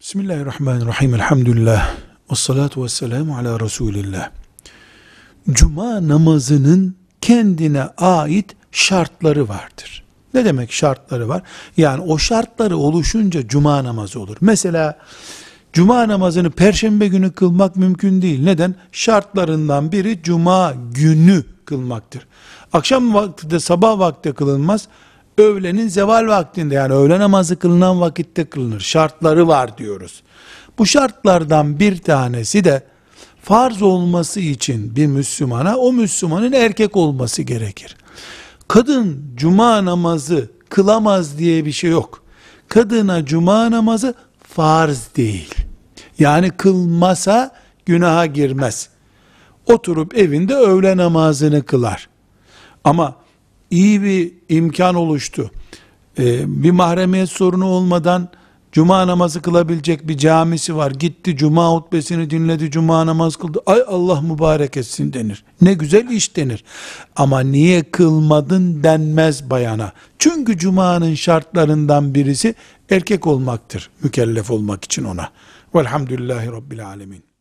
Bismillahirrahmanirrahim. Elhamdülillah. Ve salatu ve selamu ala Resulillah. Cuma namazının kendine ait şartları vardır. Ne demek şartları var? Yani o şartları oluşunca cuma namazı olur. Mesela cuma namazını perşembe günü kılmak mümkün değil. Neden? Şartlarından biri cuma günü kılmaktır. Akşam vakti sabah vakti kılınmaz. Öğlenin zeval vaktinde yani öğle namazı kılınan vakitte kılınır. Şartları var diyoruz. Bu şartlardan bir tanesi de farz olması için bir Müslümana o Müslümanın erkek olması gerekir. Kadın cuma namazı kılamaz diye bir şey yok. Kadına cuma namazı farz değil. Yani kılmasa günaha girmez. Oturup evinde öğle namazını kılar. Ama iyi bir imkan oluştu. Ee, bir mahremiyet sorunu olmadan cuma namazı kılabilecek bir camisi var. Gitti cuma hutbesini dinledi, cuma namaz kıldı. Ay Allah mübarek etsin denir. Ne güzel iş denir. Ama niye kılmadın denmez bayana. Çünkü cumanın şartlarından birisi erkek olmaktır. Mükellef olmak için ona. Velhamdülillahi Rabbil Alemin.